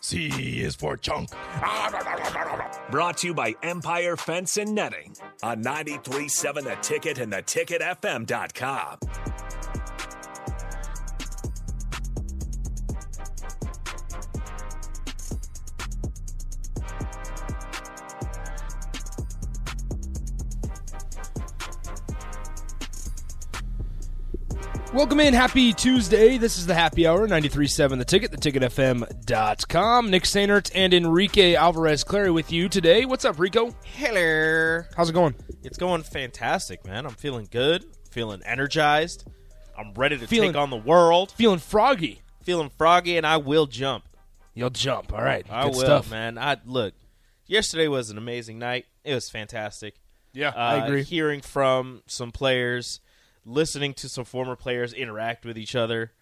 C is for chunk. Brought to you by Empire Fence and Netting on 937 The Ticket and the theticketfm.com. Welcome in. Happy Tuesday. This is the Happy Hour, 93.7 The Ticket, theticketfm.com. Nick Sainert and Enrique Alvarez Clary with you today. What's up, Rico? Hello. How's it going? It's going fantastic, man. I'm feeling good. Feeling energized. I'm ready to Feeling- take on the world. Feeling froggy. Feeling froggy, and I will jump. You'll jump. All right. I Good will, stuff. man. I look. Yesterday was an amazing night. It was fantastic. Yeah, Uh, I agree. Hearing from some players, listening to some former players interact with each other,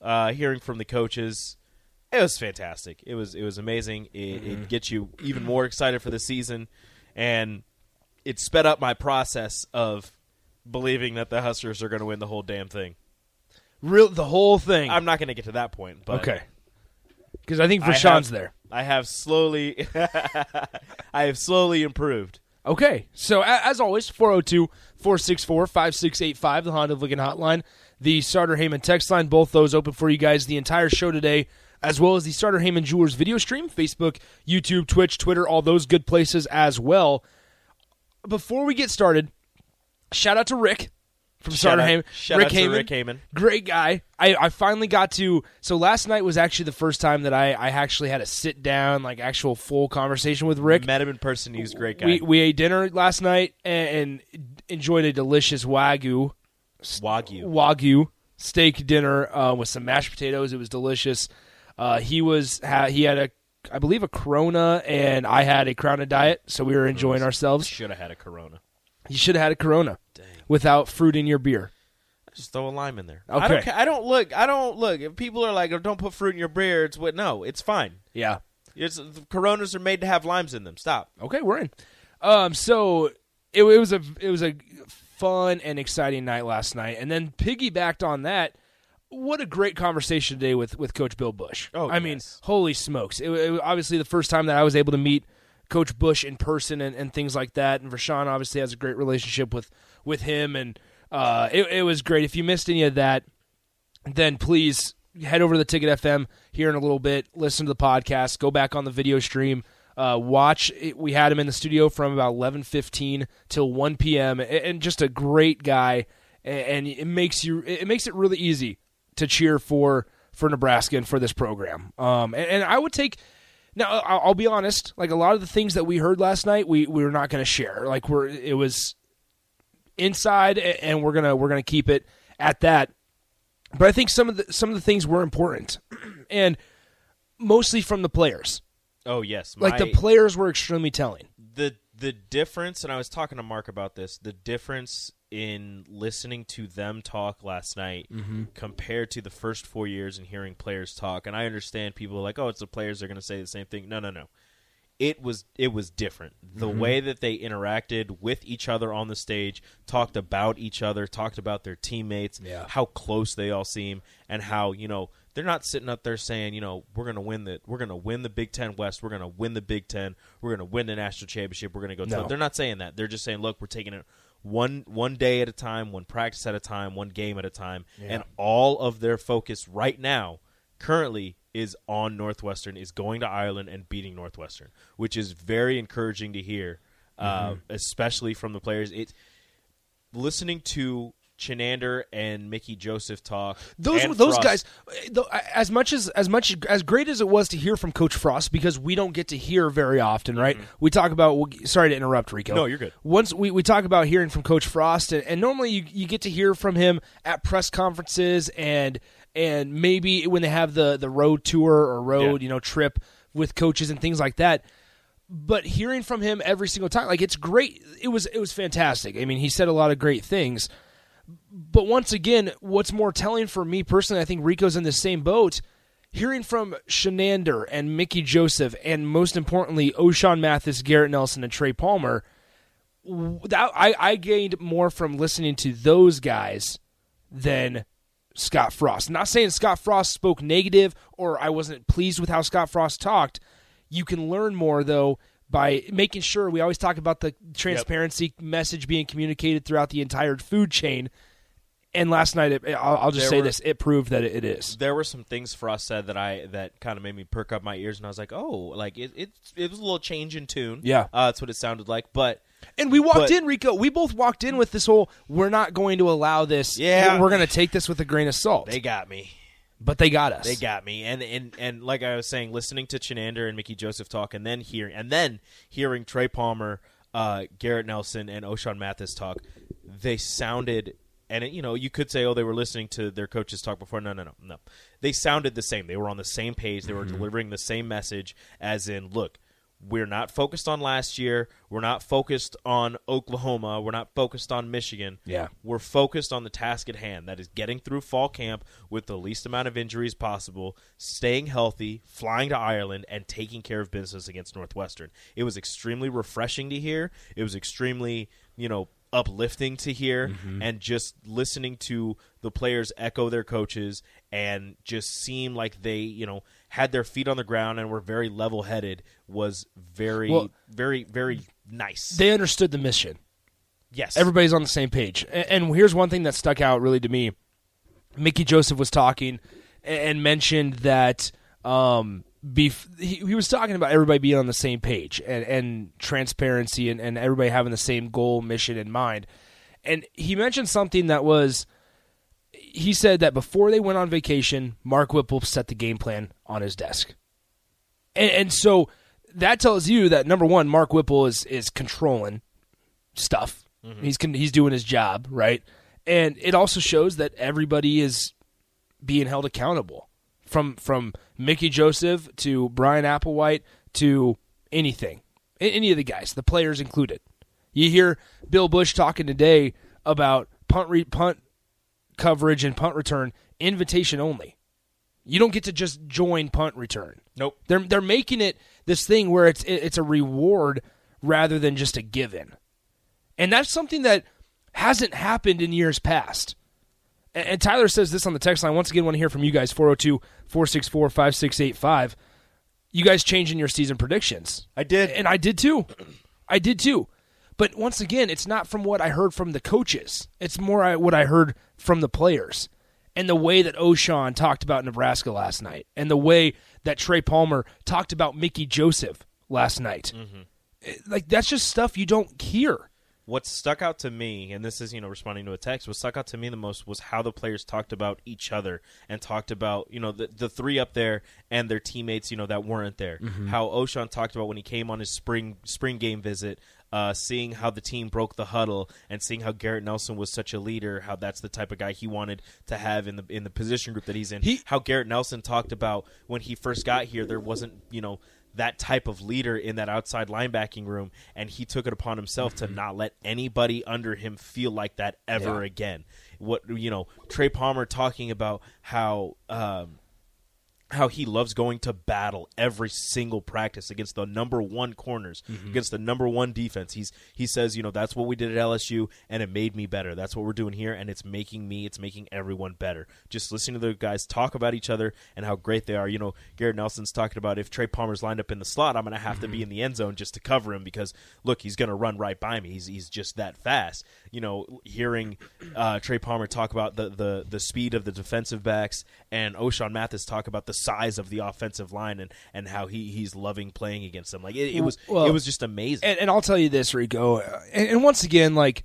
uh, hearing from the coaches. It was fantastic. It was it was amazing. It, Mm-hmm. it gets you even more excited for the season, and it sped up my process of believing that the Huskers are going to win the whole damn thing. Real, the whole thing. I'm not going to get to that point, but okay. Because I think Rashawn's there. I have slowly, I have slowly improved. Okay. So, as always, 402 464 5685, the Honda Lincoln hotline, the Sartor Hamann text line, both those open for you guys the entire show today, as well as the Sartor Hamann Jewelers video stream, Facebook, YouTube, Twitch, Twitter, all those good places as well. Before we get started, shout out to Rick from Shout Sartor out- Hamann. Rick Hamann. Rick Hamann. Great guy. I, I finally got to. So last night was actually the first time that I, I actually had a sit down, like actual full conversation with Rick. Met him in person. He was a great guy. We we ate dinner last night and, and enjoyed a delicious wagyu Wagyu. wagyu steak dinner uh, with some mashed potatoes. It was delicious. Uh, he was ha- he had a I believe a Corona and I had a Crown Diet, so we were enjoying ourselves. Should have had a Corona. You should have had a Corona without fruit in your beer. Just throw a lime in there. Okay. I don't. I don't look. I don't look. If people are like, oh, "Don't put fruit in your beer," it's what? No, it's fine. Yeah. It's Coronas are made to have limes in them. Stop. Okay, we're in. Um, so it, it was a it was a fun and exciting night last night, and then piggybacked on that. What a great conversation today with with Coach Bill Busch. Oh, I mean, holy smokes! It, it was obviously the first time that I was able to meet Coach Busch in person and, and things like that. And Rashawn obviously has a great relationship with with him, and uh, it, it was great. If you missed any of that, then please head over to the Ticket FM here in a little bit. Listen to the podcast. Go back on the video stream. Uh, watch. It, we had him in the studio from about eleven fifteen till one p.m. and, just a great guy. And, and it makes you. It makes it really easy to cheer for for Nebraska and for this program. Um, and, and I would take. Now I'll, I'll be honest. Like a lot of the things that we heard last night, we we were not going to share. Like we're it was inside, and we're gonna we're gonna keep it at that. But I think some of the some of the things were important, and mostly from the players. Oh yes, Like the players were extremely telling. the the difference, and I was talking to Mark about this. The difference in listening to them talk last night Mm-hmm. compared to the first four years and hearing players talk. And I understand people are like, "Oh, it's the players; they're going to say the same thing." No, no, no. It was it was different. The Mm-hmm. way that they interacted with each other on the stage, talked about each other, talked about their teammates, Yeah. how close they all seem, and how you know they're not sitting up there saying, you know, we're gonna win the we're gonna win the Big Ten West, we're gonna win the Big Ten, we're gonna win the national championship, we're gonna go. No. They're not saying that. They're just saying, look, we're taking it one one day at a time, one practice at a time, one game at a time, and all of their focus right now, currently, is on Northwestern, is going to Ireland and beating Northwestern, which is very encouraging to hear, uh, especially from the players. It listening to Chinander and Mickey Joseph talk. Those those Frost- guys, though, as much as as much as great as it was to hear from Coach Frost, because we don't get to hear very often, right? We talk about. Sorry to interrupt, Rico. Mm-hmm. No, you're good. Once we, we talk about hearing from Coach Frost, and, and normally you, you get to hear from him at press conferences and and maybe when they have the the road tour or road Yeah. you know trip with coaches and things like that. But hearing from him every single time, like it's great. It was it was fantastic. I mean, he said a lot of great things But once again, what's more telling for me personally, I think Rico's in the same boat. Hearing from Chinander and Mickey Joseph, and most importantly, Ochaun Mathis, Garrett Nelson, and Trey Palmer, that, I, I gained more from listening to those guys than Scott Frost. Not saying Scott Frost spoke negative or I wasn't pleased with how Scott Frost talked. You can learn more though by making sure we always talk about the transparency yep. message being communicated throughout the entire food chain. And last night, it, I'll, I'll, just there say were, this: it proved that it, it is. There were some things Frost said that I that kind of made me perk up my ears, and I was like, "Oh, like it, it, it was a little change in tune." Yeah, uh, that's what it sounded like. But and we walked but, in, Rico. We both walked in with this whole: we're not going to allow this. Yeah, we're going to take this with a grain of salt. They got me. But they got us. They got me, and and and like I was saying, listening to Chinander and Mickey Joseph talk, and then hearing and then hearing Trey Palmer, uh, Garrett Nelson, and Ochaun Mathis talk, they sounded. And it, you know, you could say, "Oh, they were listening to their coaches talk before." No, no, no, no. They sounded the same. They were on the same page. They were mm-hmm. delivering the same message. As in, look, we're not focused on last year. We're not focused on Oklahoma. We're not focused on Michigan. Yeah. We're focused on the task at hand. That is getting through fall camp with the least amount of injuries possible, staying healthy, flying to Ireland, and taking care of business against Northwestern. It was extremely refreshing to hear. It was extremely, you know, uplifting to hear mm-hmm. and just listening to the players echo their coaches and just seem like they, you know, had their feet on the ground and were very level headed was very, well, very, very nice. They understood the mission. Yes. Everybody's on the same page. And, and here's one thing that stuck out really to me. Mickey Joseph was talking and mentioned that um, bef- he, he, was talking about everybody being on the same page and, and transparency and, and everybody having the same goal, mission in mind. And he mentioned something that was he said that before they went on vacation, Mark Whipple set the game plan on his desk. And, and so that tells you that number one, Mark Whipple is is controlling stuff. Mm-hmm. He's he's doing his job right, and it also shows that everybody is being held accountable from from Mickey Joseph to Bryan Applewhite to anything, any of the guys, the players included. You hear Bill Busch talking today about punt re- punt coverage and punt return invitation only. You don't get to just join punt return. Nope. They're they're making it this thing where it's it's a reward rather than just a given. And that's something that hasn't happened in years past. And, and Tyler says this on the text line. Once again, want to hear from you guys 402 464 5685. You guys changing your season predictions. I did. And I did too. I did too. But once again, it's not from what I heard from the coaches. It's more what I heard from the players and the way that Ochaun talked about Nebraska last night and the way that Trey Palmer talked about Mickey Joseph last night. Mm-hmm. Like that's just stuff you don't hear. What stuck out to me, and this is you know responding to a text, what stuck out to me the most was how the players talked about each other and talked about you know the the three up there and their teammates you know that weren't there. Mm-hmm. How Ochaun talked about when he came on his spring spring game visit uh, seeing how the team broke the huddle and seeing how Garrett Nelson was such a leader, how that's the type of guy he wanted to have in the in the position group that he's in. He, how Garrett Nelson talked about when he first got here, there wasn't you know that type of leader in that outside linebacking room, and he took it upon himself to not let anybody under him feel like that ever yeah. again. What you know, Trey Palmer talking about how. Um, how he loves going to battle every single practice against the number one corners, mm-hmm. against the number one defense. He's he says, you know, that's what we did at LSU, and it made me better. That's what we're doing here, and it's making me, it's making everyone better. Just listening to the guys talk about each other and how great they are. You know, Garrett Nelson's talking about if Trey Palmer's lined up in the slot, I'm going to have mm-hmm. to be mm-hmm. in the end zone just to cover him because look, he's going to run right by me. He's he's just that fast. You know, hearing uh, Trey Palmer talk about the the the speed of the defensive backs and Ochaun Mathis talk about the size of the offensive line and, and how he, he's loving playing against them. Like it, it was well, it was just amazing. And, and, I'll tell you this, Rico, uh, and, and once again, like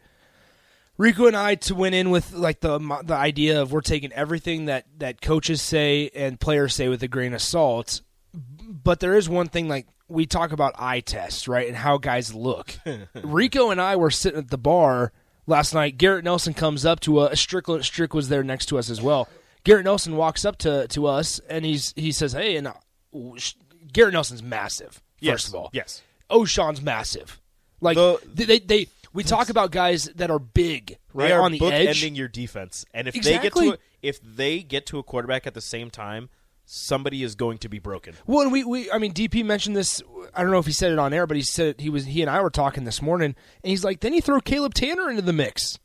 Rico and I to went in with like the the idea of we're taking everything that that coaches say and players say with a grain of salt. But there is one thing like we talk about eye tests, right, and how guys look. Rico and I were sitting at the bar last night. Garrett Nelson comes up to uh, a Strick. Strick was there next to us as well. Garrett Nelson walks up to, to us and he's he says, "Hey," and uh, Garrett Nelson's massive. First yes. of all, yes. Ochaun's massive. Like the, they, they We talk about guys that are big, right They are on the edge. ending your defense, and if Exactly. they get to a, if they get to a quarterback at the same time, somebody is going to be broken. Well, and we, we, I mean, DP mentioned this. I don't know if he said it on air, but he said he was he and I were talking this morning, and he's like, then you throw Caleb Tannor into the mix,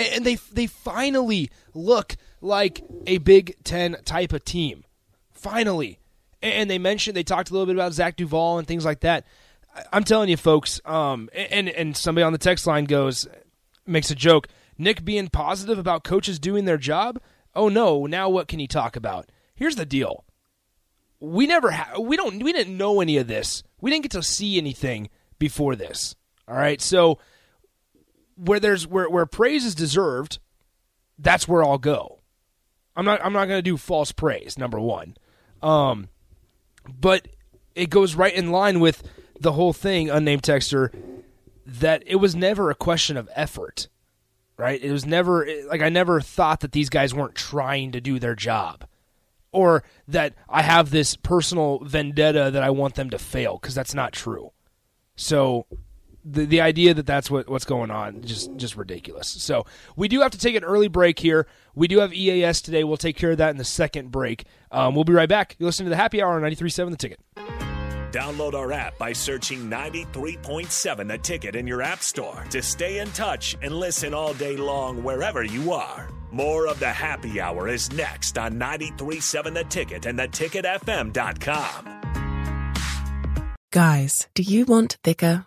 and, they they finally look like a Big Ten type of team, finally. And, they mentioned they talked a little bit about Zach Duvall and things like that. I'm telling you, folks. Um, and and somebody on the text line goes makes a joke. Nick being positive about coaches doing their job. Oh no! Now what can he talk about? Here's the deal we never ha- we don't we didn't know any of this. We didn't get to see anything before this. All right, so where there's where where praise is deserved, that's where I'll go. I'm not I'm not to do false praise. Number one, um, but it goes right in line with the whole thing. Unnamed texter that it was never a question of effort, right? It was never like I never thought that these guys weren't trying to do their job or that I have this personal vendetta that I want them to fail because that's not true. So the the idea that that's what what's going on just just ridiculous. So we do have to take an early break here. We do have EAS today. We'll take care of that in the second break. Um, we'll be right back. You listen to the Happy Hour on 93.7 The Ticket. Download our app by searching 93.7 The Ticket in your app store to stay in touch and listen all day long wherever you are. More of the happy hour is next on 93.7 The Ticket and theticketfm.com. Guys, do you want thicker,